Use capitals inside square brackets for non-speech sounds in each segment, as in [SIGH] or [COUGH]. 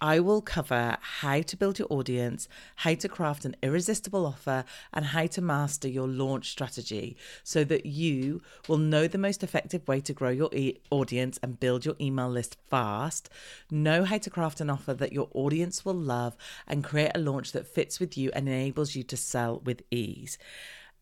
I will cover how to build your audience, how to craft an irresistible offer, and how to master your launch strategy so that you will know the most effective way to grow your e- audience and build your email list fast, know how to craft an offer that your audience will love, and create a launch that fits with you and enables you to sell with ease.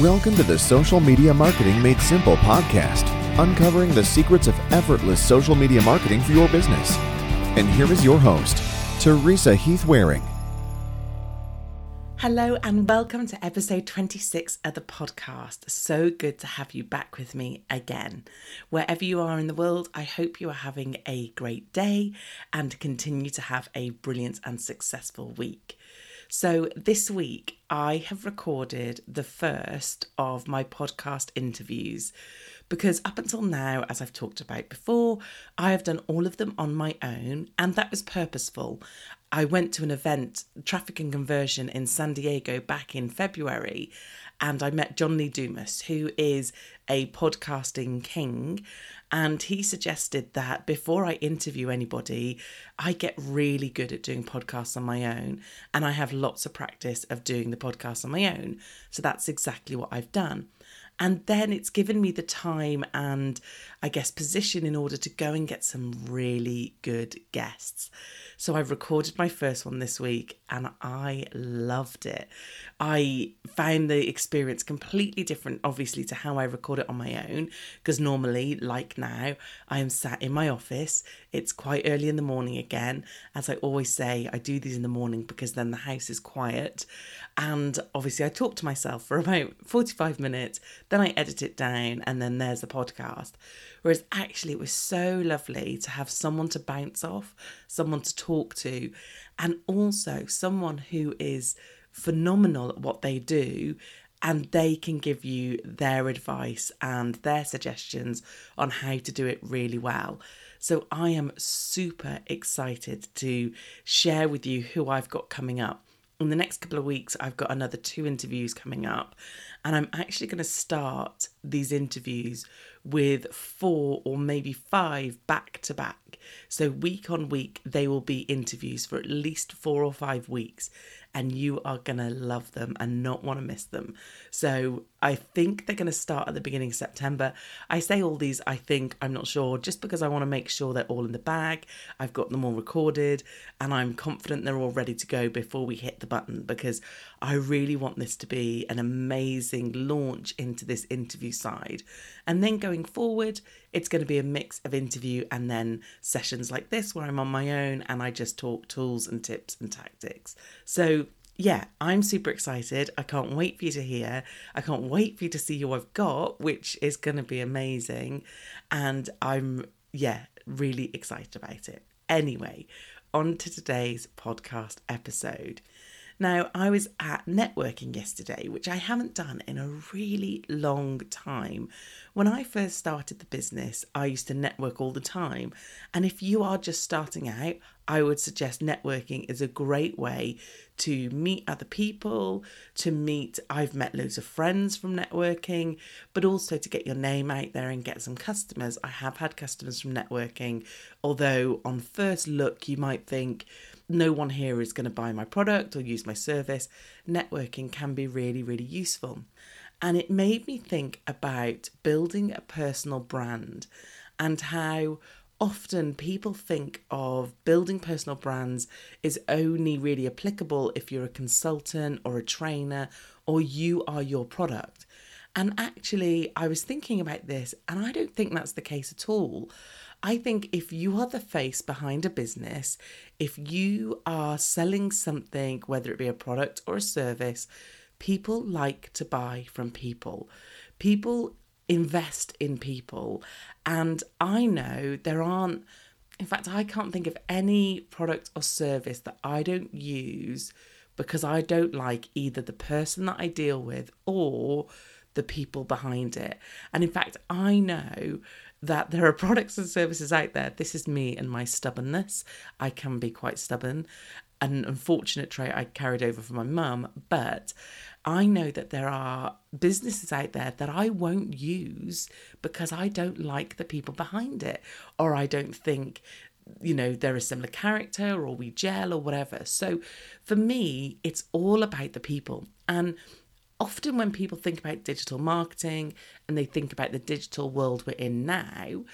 Welcome to the Social Media Marketing Made Simple podcast, uncovering the secrets of effortless social media marketing for your business. And here is your host, Teresa Heath Wareing. Hello and welcome to episode 26 of the podcast. So good to have you back with me again. Wherever you are in the world, I hope you are having a great day and continue to have a brilliant and successful week. So, this week I have recorded the first of my podcast interviews because up until now, as I've talked about before, I have done all of them on my own, and that was purposeful. I went to an event, Traffic and Conversion, in San Diego back in February, and I met John Lee Dumas, who is a podcasting king. And he suggested that before I interview anybody, I get really good at doing podcasts on my own. And I have lots of practice of doing the podcast on my own. So that's exactly what I've done. And then it's given me the time and I guess position in order to go and get some really good guests. So I've recorded my first one this week and I loved it. I found the experience completely different, obviously, to how I record it on my own. Because normally, like now, I am sat in my office. It's quite early in the morning again. As I always say, I do these in the morning because then the house is quiet. And obviously, I talk to myself for about 45 minutes, then I edit it down, and then there's the podcast. Whereas actually, it was so lovely to have someone to bounce off, someone to talk to, and also someone who is phenomenal at what they do and they can give you their advice and their suggestions on how to do it really well. So I am super excited to share with you who I've got coming up. In the next couple of weeks, I've got another two interviews coming up, and I'm actually going to start these interviews with four or maybe five back to back. So, week on week, they will be interviews for at least four or five weeks and you are going to love them and not want to miss them. So I think they're going to start at the beginning of September. I say all these, I think, I'm not sure, just because I want to make sure they're all in the bag. I've got them all recorded and I'm confident they're all ready to go before we hit the button because I really want this to be an amazing launch into this interview side. And then going forward, it's going to be a mix of interview and then sessions like this where I'm on my own and I just talk tools and tips and tactics. So, yeah, I'm super excited. I can't wait for you to hear. I can't wait for you to see who I've got, which is going to be amazing. And I'm, yeah, really excited about it. Anyway, on to today's podcast episode. Now, I was at networking yesterday, which I haven't done in a really long time. When I first started the business, I used to network all the time. And if you are just starting out, I would suggest networking is a great way to meet other people, to meet, I've met loads of friends from networking, but also to get your name out there and get some customers. I have had customers from networking, although on first look, you might think, no one here is going to buy my product or use my service. Networking can be really, really useful. And it made me think about building a personal brand and how often people think of building personal brands is only really applicable if you're a consultant or a trainer or you are your product. And actually, I was thinking about this, and I don't think that's the case at all. I think if you are the face behind a business, if you are selling something, whether it be a product or a service, people like to buy from people. People invest in people. And I know there aren't, in fact, I can't think of any product or service that I don't use because I don't like either the person that I deal with or the people behind it. And in fact, I know that there are products and services out there. This is me and my stubbornness. I can be quite stubborn, an unfortunate trait I carried over from my mum, but I know that there are businesses out there that I won't use because I don't like the people behind it, or I don't think, you know, they're a similar character, or we gel, or whatever. So for me, it's all about the people. And often when people think about digital marketing and they think about the digital world we're in now,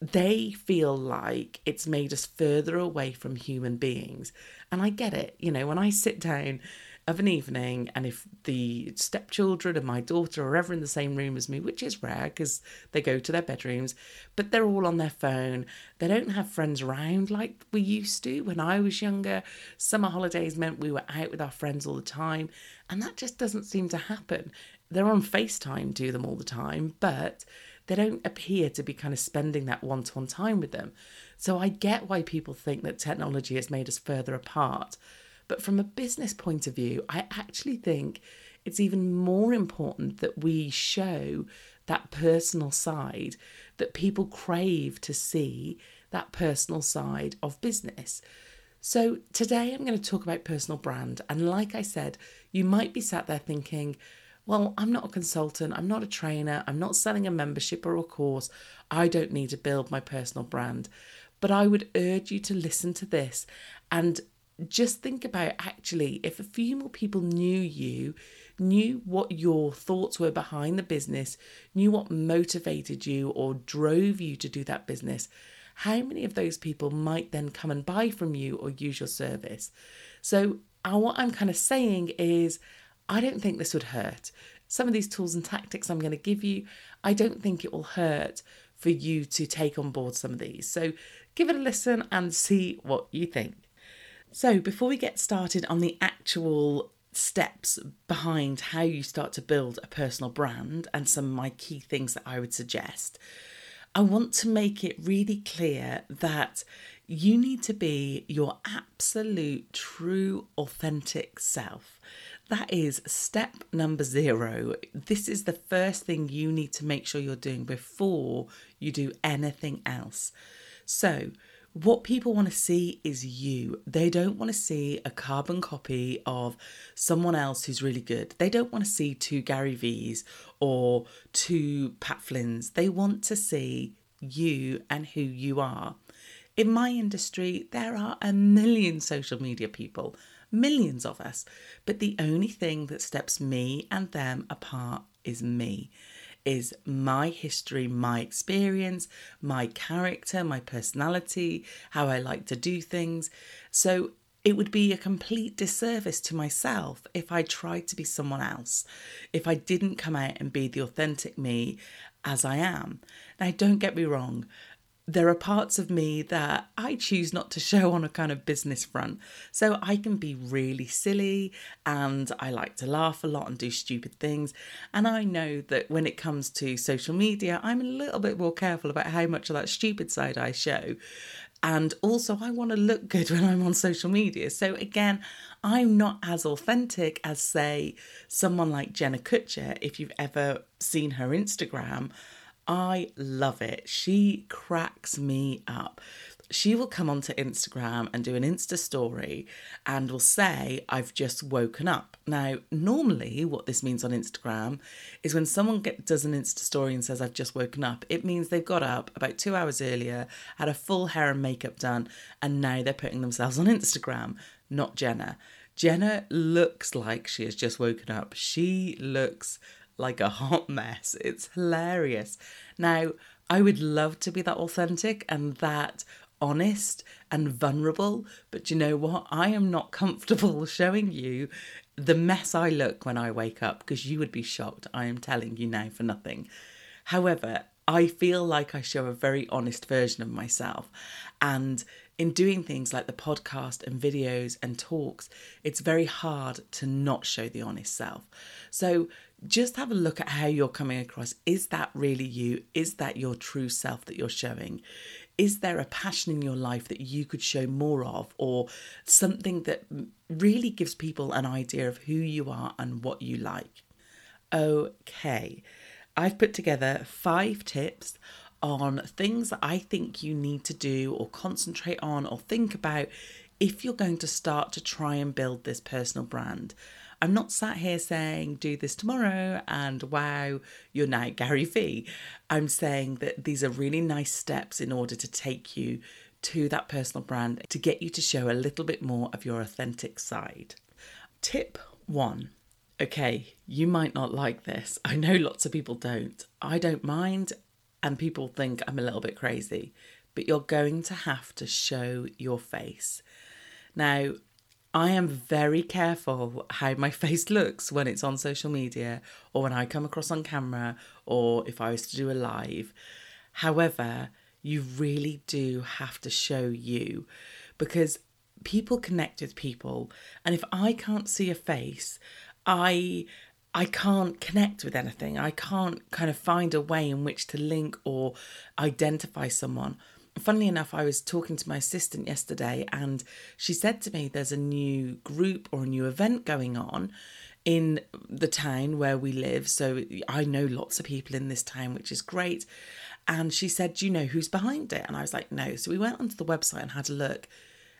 they feel like it's made us further away from human beings. And I get it. You know, when I sit down of an evening, and if the stepchildren and my daughter are ever in the same room as me, which is rare because they go to their bedrooms, but they're all on their phone. They don't have friends around like we used to when I was younger. Summer holidays meant we were out with our friends all the time, and that just doesn't seem to happen. They're on FaceTime to them all the time, but they don't appear to be kind of spending that one to one time with them. So I get why people think that technology has made us further apart. But from a business point of view, I actually think it's even more important that we show that personal side, that people crave to see that personal side of business. So, today I'm going to talk about personal brand. And like I said, you might be sat there thinking, well, I'm not a consultant, I'm not a trainer, I'm not selling a membership or a course. I don't need to build my personal brand. But I would urge you to listen to this and just think about actually if a few more people knew you, knew what your thoughts were behind the business, knew what motivated you or drove you to do that business, how many of those people might then come and buy from you or use your service? So, uh, what I'm kind of saying is, I don't think this would hurt. Some of these tools and tactics I'm going to give you, I don't think it will hurt for you to take on board some of these. So, give it a listen and see what you think. So, before we get started on the actual steps behind how you start to build a personal brand and some of my key things that I would suggest, I want to make it really clear that you need to be your absolute, true, authentic self. That is step number zero. This is the first thing you need to make sure you're doing before you do anything else. So, what people want to see is you. They don't want to see a carbon copy of someone else who's really good. They don't want to see two Gary V's or two Pat Flynn's. They want to see you and who you are. In my industry, there are a million social media people, millions of us, but the only thing that steps me and them apart is me is my history, my experience, my character, my personality, how I like to do things. So it would be a complete disservice to myself if I tried to be someone else, if I didn't come out and be the authentic me as I am. Now, don't get me wrong, there are parts of me that I choose not to show on a kind of business front. So I can be really silly and I like to laugh a lot and do stupid things. And I know that when it comes to social media, I'm a little bit more careful about how much of that stupid side I show. And also, I want to look good when I'm on social media. So, again, I'm not as authentic as, say, someone like Jenna Kutcher. If you've ever seen her Instagram, I love it. She cracks me up she will come onto Instagram and do an Insta story and will say, I've just woken up. Now, normally, what this means on Instagram is when someone get, does an Insta story and says, I've just woken up, it means they've got up about two hours earlier, had a full hair and makeup done, and now they're putting themselves on Instagram, not Jenna. Jenna looks like she has just woken up. She looks like a hot [LAUGHS] mess. It's hilarious. Now, I would love to be that authentic and that honest and vulnerable. But you know what? I am not comfortable [LAUGHS] showing you the mess I look when I wake up because you would be shocked. I am telling you now for nothing. However, I feel like I show a very honest version of myself. And in doing things like the podcast and videos and talks, it's very hard to not show the honest self. So just have a look at how you're coming across. Is that really you? Is that your true self that you're showing? is there a passion in your life that you could show more of, or something that really gives people an idea of who you are and what you like? Okay, I've put together five tips on things that I think you need to do or concentrate on or think about if you're going to start to try and build this personal brand. I'm not sat here saying, do this tomorrow and wow, you're now Gary Vee. I'm saying that these are really nice steps in order to take you to that personal brand to get you to show a little bit more of your authentic side. Tip one. Okay, you might not like this. I know lots of people don't. I don't mind, and people think I'm a little bit crazy, but you're going to have to show your face. Now, I am very careful how my [LAUGHS] face looks when it's on social media or when I come across on camera or if I was to do a live. However, you really do have to show you because people connect with people and if I can't see a face, I I can't connect with anything. I can't kind of find a way in which to link or identify someone funnily enough, I was talking to my assistant yesterday and she said to me there's a new group or a new event going on in the town where we live. So I know lots of people in this town, which is great. And she said, Do you know who's behind it? And I was like, No. So we went onto the website and had a look.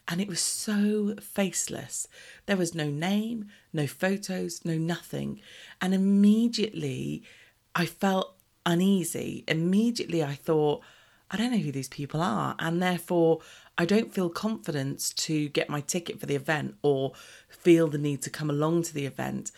And it was so faceless. There was no name, no photos, no nothing. And immediately I felt uneasy. Immediately I thought, I don't know who these people are. And therefore, I don't feel confidence to get my ticket for the event or feel the need to come along to the event.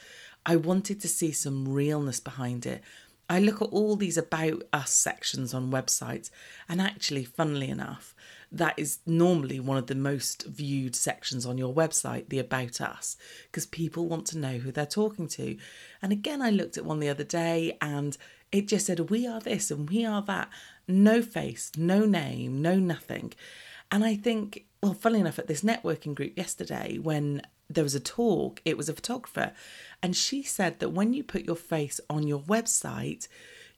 I wanted to see some realness behind it. I look at all these about us sections on websites, and actually, funnily enough, that is normally one of the most viewed sections on your website, the About Us, because people want to know who they're talking to. And again, I looked at one the other day and it just said, We are this and we are that no face, no name, no nothing. And I think, well, funnily enough, at this networking group yesterday, when there was a talk, it was a photographer, and she said that when you put your face on your website,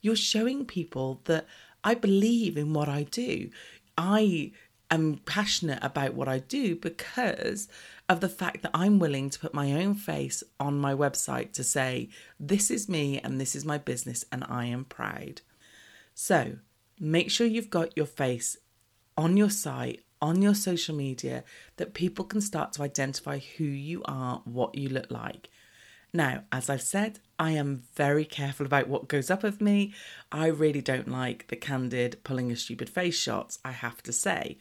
you're showing people that I believe in what I do. I am passionate about what I do because of the fact that I'm willing to put my own face on my website to say, this is me and this is my business and I am proud. So, make sure you've got your face on your site, on your social media, that people can start to identify who you are, what you look like. Now, as I've said, I am very careful about what goes up of me. I really don't like the candid pulling a stupid face shots, I have to say.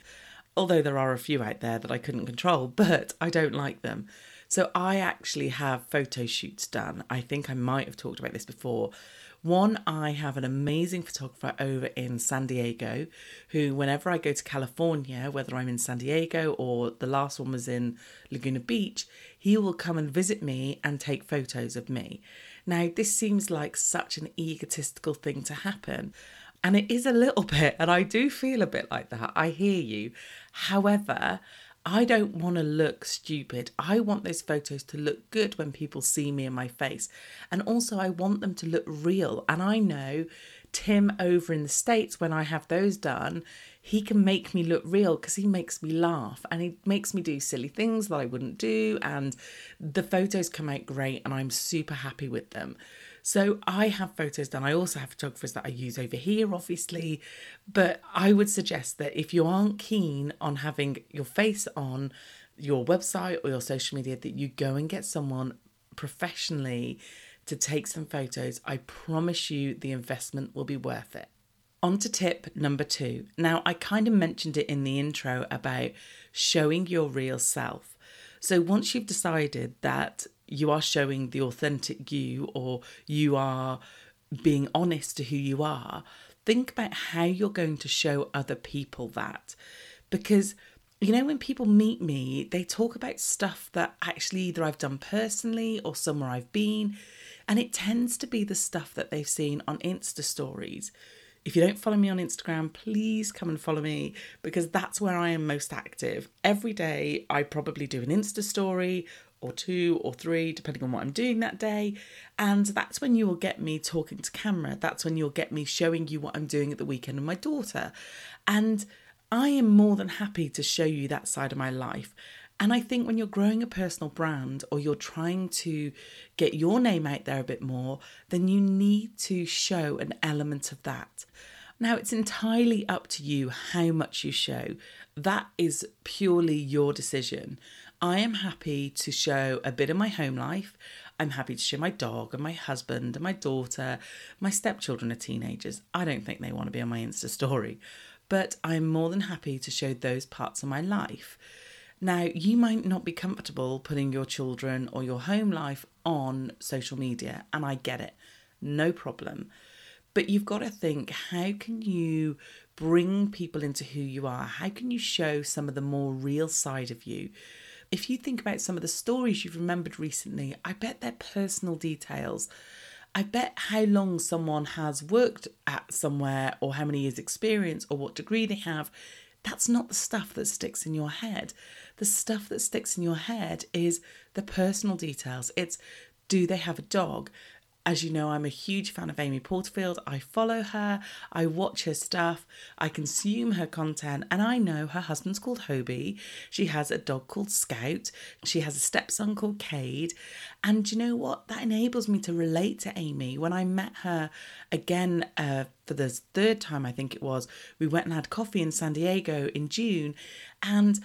Although there are a few out there that I couldn't control, [LAUGHS] but I don't like them. So I actually have photo shoots done. I think I might have talked about this before one, I have an amazing photographer over in San Diego who, whenever I go to California, whether I'm in San Diego or the last one was in Laguna Beach, he will come and visit me and take photos of me. Now, this seems like such an egotistical thing to happen. And it is a little [LAUGHS] bit, and I do feel a bit like that. I hear you. However, I don't want to look stupid. I want those photos to look good when people see me in my face. And also, I want them to look real. And I know Tim over in the States, when I have those done, he can make me look real because he makes me laugh and he makes me do silly things that I wouldn't do. And the photos come out great and I'm super happy with them. So I have photos done. I also have photographers that I use over here, obviously. But I would suggest that if you aren't keen on having your face on your website or your social media, that you go and get someone professionally to take some photos. I promise you the investment will be worth it. On to tip number two. Now, I kind of mentioned it in the intro about showing your real self. So, once you've decided that you are showing the authentic you or you are being honest to who you are, think about how you're going to show other people that. Because, you know, when people meet me, they talk about stuff that actually either I've done personally or somewhere I've been. And it tends to be the stuff that they've seen on Insta stories. If you don't follow me on Instagram, please come and follow me because that's where I am most active. Every day, I probably do an Insta story or two or three, depending on what I'm doing that day. And that's when you will get me talking to camera. That's when you'll get me showing you what I'm doing at the weekend with my daughter. And I am more than happy to show you that side of my life. And I think when you're growing a personal brand or you're trying to get your name out there a bit more, then you need to show an element of that. Now, it's entirely up to you how much you show. That is purely your decision. I am happy to show a bit of my home life. I'm happy to show my dog and my husband and my daughter. My stepchildren are teenagers. I don't think they want to be on my Insta story, but I'm more than happy to show those parts of my life. Now, you might not be comfortable putting your children or your home life on social media, and I get it, no problem. But you've got to think how can you bring people into who you are? How can you show some of the more real side of you? If you think about some of the stories you've remembered recently, I bet they're personal details. I bet how long someone has worked at somewhere or how many years' experience or what degree they have. That's not the stuff that sticks in your head. The stuff that sticks in your head is the personal details. It's do they have a dog? As you know, I'm a huge fan of Amy Porterfield. I follow her, I watch her stuff, I consume her content, and I know her husband's called Hobie. She has a dog called Scout. She has a stepson called Cade. And you know what? That enables me to relate to Amy. When I met her again uh, for the third time, I think it was, we went and had coffee in San Diego in June. And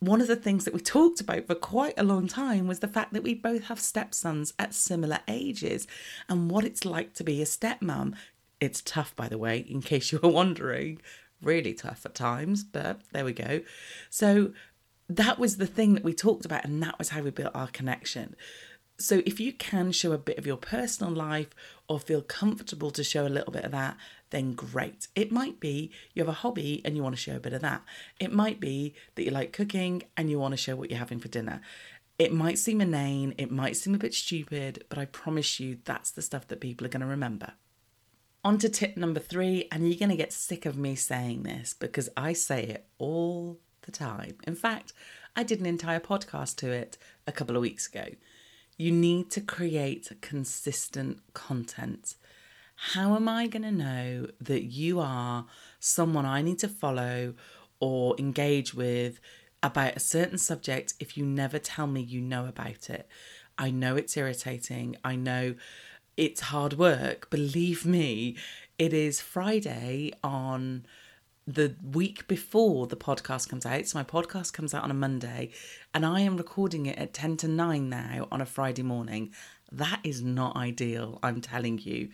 one of the things that we talked about for quite a long time was the fact that we both have stepsons at similar ages and what it's like to be a stepmom. It's tough, by the way, in case you were wondering. Really tough at times, but there we go. So that was the thing that we talked about, and that was how we built our connection. So if you can show a bit of your personal life or feel comfortable to show a little bit of that, then great. It might be you have a hobby and you want to show a bit of that. It might be that you like cooking and you want to show what you're having for dinner. It might seem inane, it might seem a bit stupid, but I promise you that's the stuff that people are going to remember. On to tip number three, and you're going to get sick of me saying this because I say it all the time. In fact, I did an entire podcast to it a couple of weeks ago. You need to create consistent content. How am I going to know that you are someone I need to follow or engage with about a certain subject if you never tell me you know about it? I know it's irritating. I know it's hard work. Believe me, it is Friday on the week before the podcast comes out. So my podcast comes out on a Monday and I am recording it at 10 to 9 now on a Friday morning. That is not ideal, I'm telling you,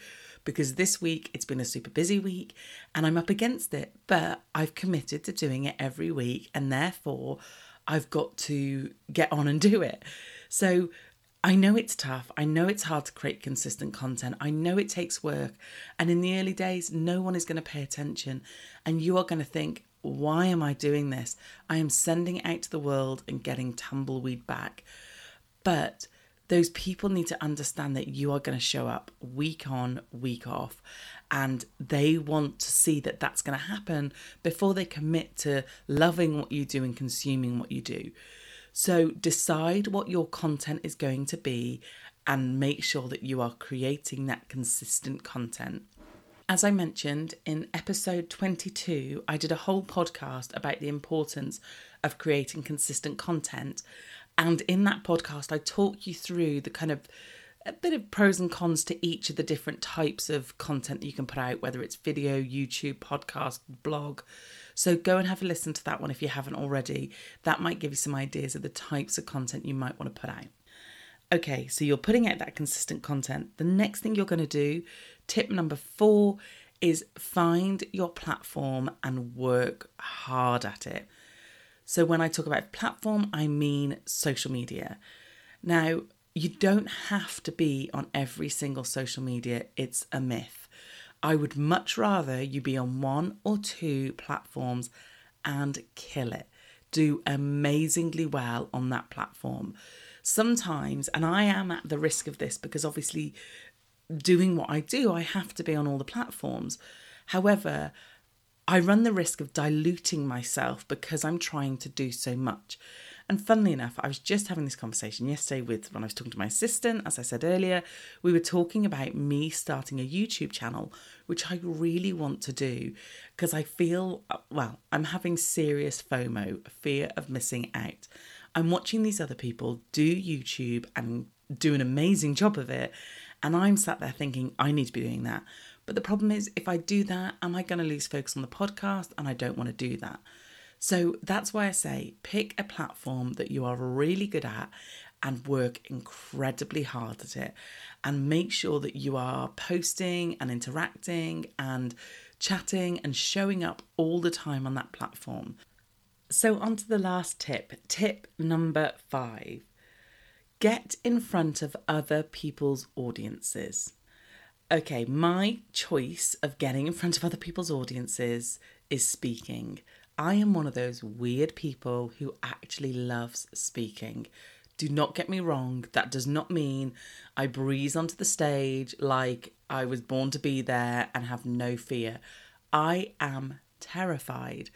because this week it's been a super busy week and I'm up against it, but I've committed to doing it every week and therefore I've got to get on and [LAUGHS] do it. So I know it's tough. I know it's hard to create consistent content. I know it takes work. And in the early days, no one is going to pay attention. And you are going to think, why am I doing this? I am sending out to the world and getting tumbleweed back. But those people need to understand that you are going to show up week on, week off, and they want to see that that's going to happen before they commit to loving what you do and consuming what you do. So decide what your content is going to be and make sure that you are creating that consistent content. As I mentioned in episode 22, I did a whole podcast about the importance of creating consistent content. And in that podcast, I talk you through the kind of a bit of pros and cons to each of the different types of content that you can put out, whether it's video, YouTube, podcast, blog. So go and have a listen to that one if you haven't already. That might give you some ideas of the types of content you might want to put out. Okay, so you're putting out that consistent content. The next thing you're going to do, tip number four, is find your platform and work hard at it. So when I talk about platform, I mean social media. Now, you don't have to be on every single social media, it's a myth. I would much rather you be on one or two platforms and kill it. Do amazingly well on that platform sometimes, and I am at the risk of this because obviously doing what I do, I have to be on all the platforms. However, I run the risk of diluting myself because I'm trying to do so much. And funnily enough, I was just having this conversation yesterday with when I was talking to my assistant, as I said earlier, we were talking about me starting a YouTube channel, which I really want to do because I feel, uh, well, I'm having serious FOMO, fear of missing out. I'm watching these other people do YouTube and do an amazing job of it. And I'm sat there thinking, I need to be doing that. But the problem is, if I do that, am I going to lose focus on the podcast? And I don't want to do that. So that's why I say pick a platform that you are really good at and work incredibly hard at it. And make sure that you are posting and interacting and chatting and showing up all the time on that platform. So, on to the last tip. Tip number five get in front of other people's audiences. Okay, my choice of getting in front of other people's audiences is speaking. I am one of those weird people who actually loves speaking. Do not get me wrong, that does not mean I breeze onto the stage like I was born to be there and have no fear. I am terrified.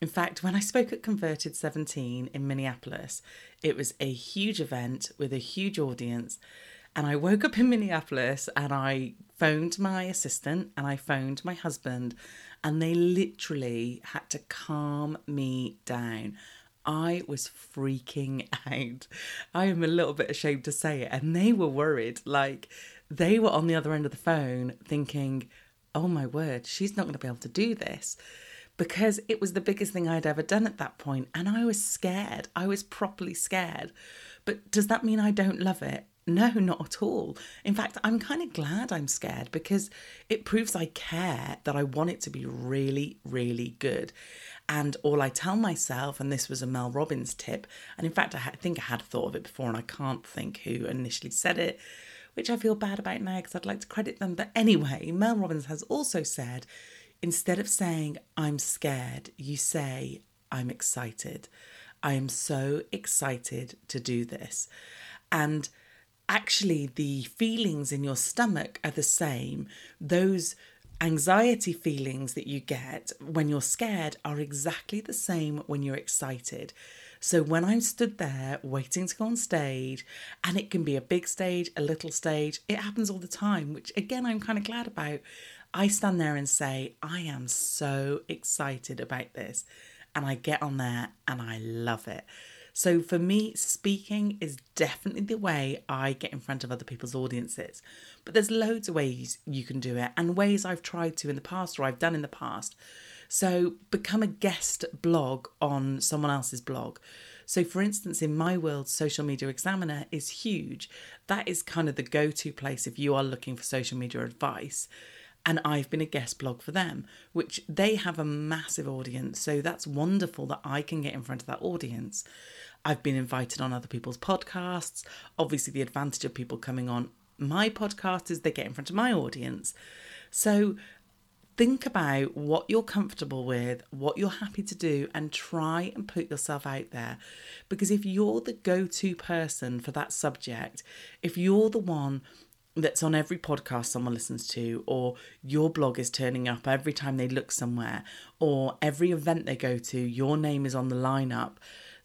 In fact, when I spoke at Converted 17 in Minneapolis, it was a huge event with a huge audience. And I woke up in Minneapolis and I phoned my assistant and I phoned my husband, and they literally had to calm me down. I was freaking [LAUGHS] out. I am a little bit ashamed to say it. And they were worried. Like, they were on the other end of the phone thinking, oh my word, she's not going to be able to do this because it was the biggest thing I'd ever done at that point, and I was scared. I was properly scared. But does that mean I don't love it? No, not at all. In fact, I'm kind of glad I'm scared because it proves I care, that I want it to be really, really good. And all I tell myself, and this was a Mel Robbins tip, and in fact, I think I had thought of it before, and I can't think who initially said it, which I feel bad about now because I'd like to credit them. But anyway, Mel Robbins has also said Instead of saying, I'm scared, you say, I'm excited. I am so excited to do this. And actually, the feelings in your stomach are the same. Those anxiety feelings that you get when you're scared are exactly the same when you're excited. So when I'm stood there waiting to go on stage, and it can be a big stage, a little stage, it happens all the time, which again, I'm kind of glad about. I stand there and say, I am so excited about this. And I get on there and I love it. So for me, speaking is definitely the way I get in front of other people's audiences. But there's loads of ways you can do it and ways I've tried to in the past or I've done in the past. So become a guest blog on someone else's blog. So, for instance, in my world, Social Media Examiner is huge. That is kind of the go to place if you are looking for social media advice and I've been a guest blog for them, which they have a massive audience. So that's wonderful that I can get in front of that audience. I've been invited on other people's podcasts. Obviously, the advantage of people coming on my podcast is they get in front of my audience. So think about what you're comfortable with, what you're happy to do, and try and put yourself out there. Because if you're the go to person for that subject, if you're the one that's on every podcast someone listens to, or your blog is turning up every time they look somewhere, or every event they go to, your name is on the lineup,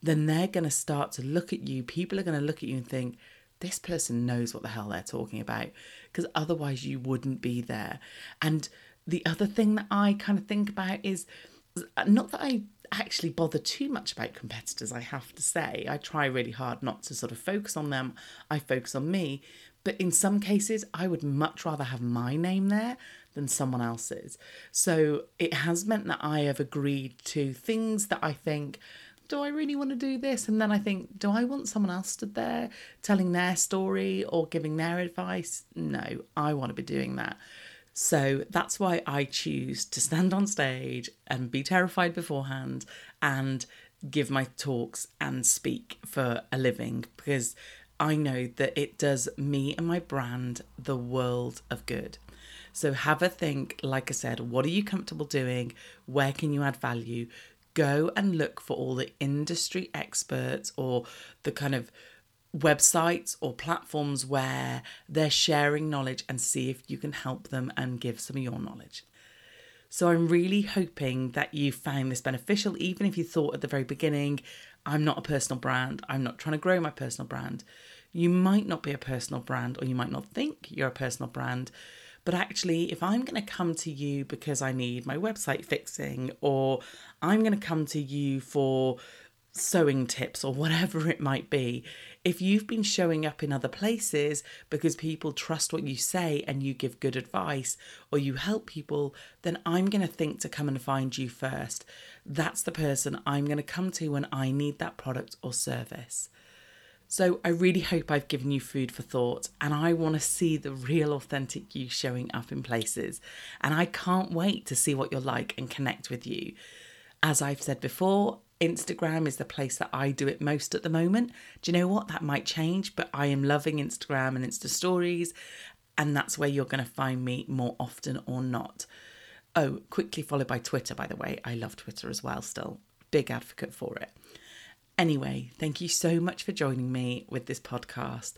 then they're going to start to look at you. People are going to look at you and think, this person knows what the hell they're talking about, because otherwise you wouldn't be there. And The other thing that I kind of think about is not that I actually bother too much about competitors, I have to say. I try really hard not to sort of focus on them, I focus on me. But in some cases, I would much rather have my name there than someone else's. So it has meant that I have agreed to things that I think, do I really want to do this? And then I think, do I want someone else stood there telling their story or giving their advice? No, I want to be doing that. So that's why I choose to stand on stage and be terrified beforehand and give my talks and speak for a living because I know that it does me and my brand the world of good. So have a think, like I said, what are you comfortable doing? Where can you add value? Go and look for all the industry experts or the kind of websites or platforms where they're sharing knowledge and see if you can help them and give some of your knowledge. So I'm really hoping that you found this beneficial, even if you thought at the very beginning, I'm not a personal brand, I'm not trying to grow my personal brand. You might not be a personal brand, or you might not think you're a personal brand. But actually, if I'm going to come to you because I need my website fixing, or I'm going to come to you for sewing tips or whatever it might be, if you've been showing up in other places because people trust what you say and you give good advice or you help people, then I'm going to think to come and find you first. That's the person I'm going to come to when I need that product or service. So I really hope I've given you food for thought and I want to see the real authentic you showing up in places. And I can't wait to see what you're like and connect with you. As I've said before, Instagram is the place that I do it most at the moment. Do you know what? That might change, but I am loving Instagram and Insta stories, and that's where you're going to find me more often or not. Oh, quickly followed by Twitter, by the way. I love Twitter as well, still. Big advocate for it. Anyway, thank you so much for joining me with this podcast.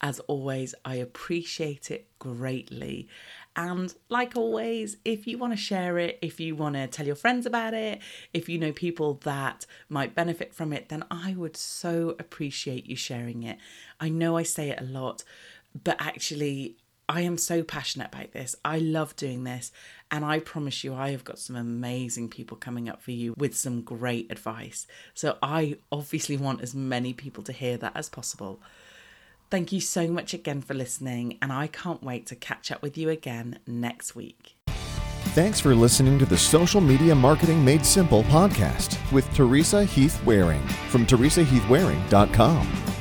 As always, I appreciate it greatly. And like always, if you want to share it, if you want to tell your friends about it, if you know people that might benefit from it, then I would so appreciate you sharing it. I know I say it a lot, but actually, I am so passionate about this. I love doing this. And I promise you, I have got some amazing people coming up for you with some great advice. So I obviously want as many people to hear that as possible. Thank you so much again for listening, and I can't wait to catch up with you again next week. Thanks for listening to the Social Media Marketing Made Simple podcast with Teresa Heath Wareing from teresaheathwareing.com.